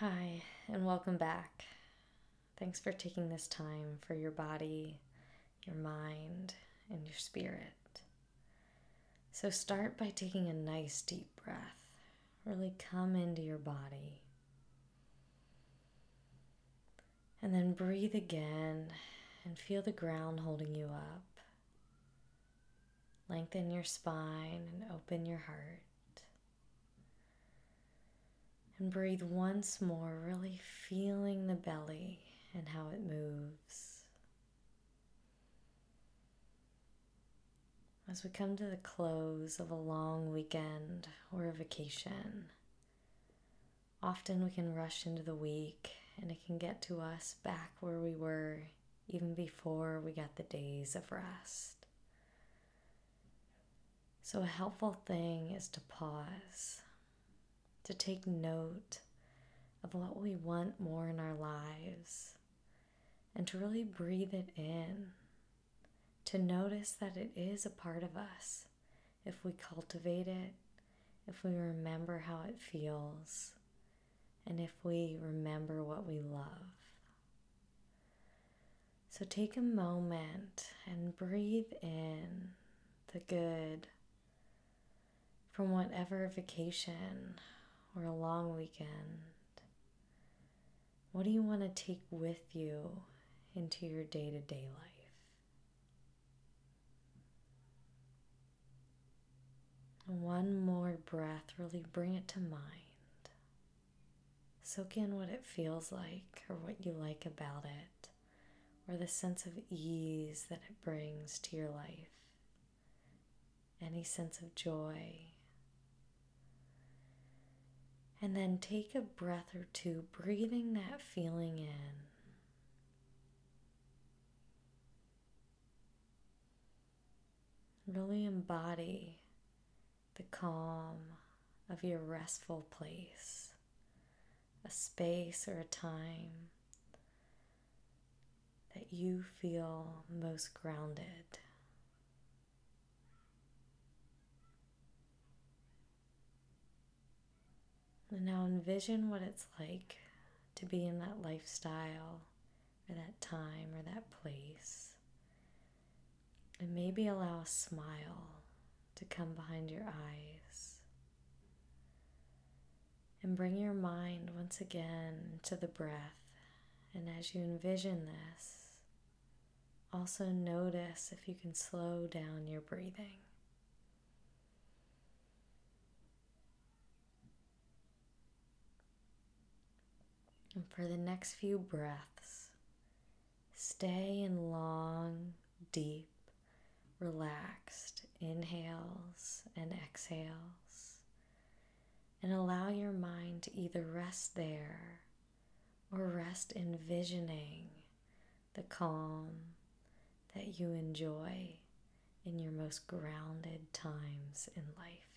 Hi, and welcome back. Thanks for taking this time for your body, your mind, and your spirit. So, start by taking a nice deep breath. Really come into your body. And then breathe again and feel the ground holding you up. Lengthen your spine and open your heart. And breathe once more, really feeling the belly and how it moves. As we come to the close of a long weekend or a vacation, often we can rush into the week and it can get to us back where we were even before we got the days of rest. So, a helpful thing is to pause to take note of what we want more in our lives and to really breathe it in, to notice that it is a part of us if we cultivate it, if we remember how it feels, and if we remember what we love. So take a moment and breathe in the good from whatever vacation or a long weekend, what do you want to take with you into your day to day life? One more breath, really bring it to mind. Soak in what it feels like or what you like about it, or the sense of ease that it brings to your life. Any sense of joy and then take a breath or two, breathing that feeling in. Really embody the calm of your restful place, a space or a time that you feel most grounded. And now envision what it's like to be in that lifestyle or that time or that place. And maybe allow a smile to come behind your eyes. And bring your mind once again to the breath. And as you envision this, also notice if you can slow down your breathing. For the next few breaths, stay in long, deep, relaxed inhales and exhales. And allow your mind to either rest there or rest envisioning the calm that you enjoy in your most grounded times in life.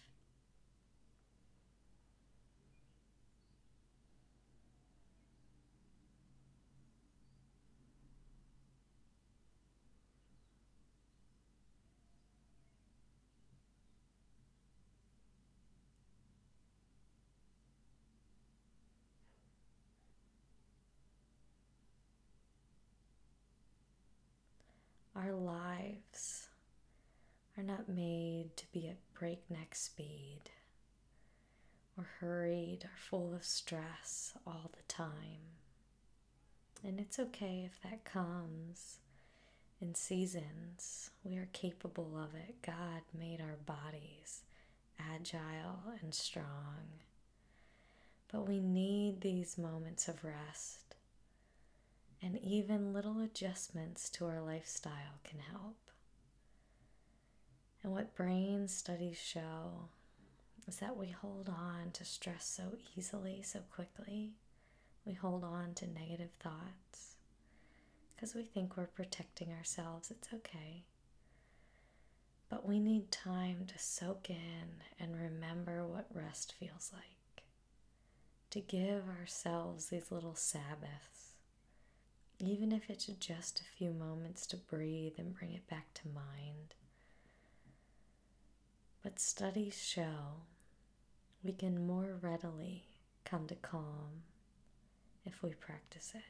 Our lives are not made to be at breakneck speed or hurried or full of stress all the time. And it's okay if that comes in seasons. We are capable of it. God made our bodies agile and strong. But we need these moments of rest and even little adjustments to our lifestyle can help. And what brain studies show is that we hold on to stress so easily, so quickly. We hold on to negative thoughts because we think we're protecting ourselves. It's okay. But we need time to soak in and remember what rest feels like. To give ourselves these little Sabbaths even if it's just a few moments to breathe and bring it back to mind. But studies show we can more readily come to calm if we practice it.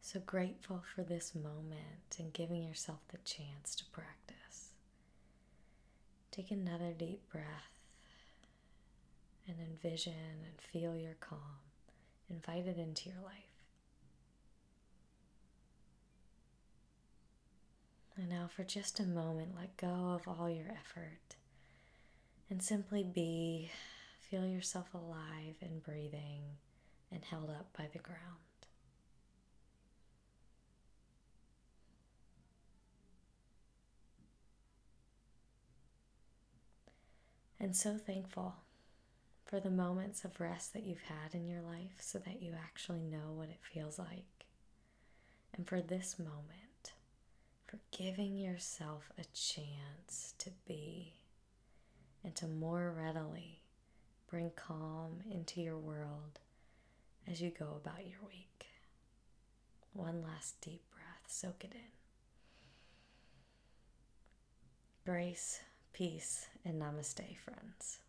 So grateful for this moment and giving yourself the chance to practice. Take another deep breath and envision and feel your calm. Invite it into your life. And now, for just a moment, let go of all your effort and simply be. Feel yourself alive and breathing and held up by the ground. And so thankful for the moments of rest that you've had in your life so that you actually know what it feels like. And for this moment, for giving yourself a chance to be and to more readily bring calm into your world as you go about your week. One last deep breath, soak it in. Grace, peace, and namaste, friends.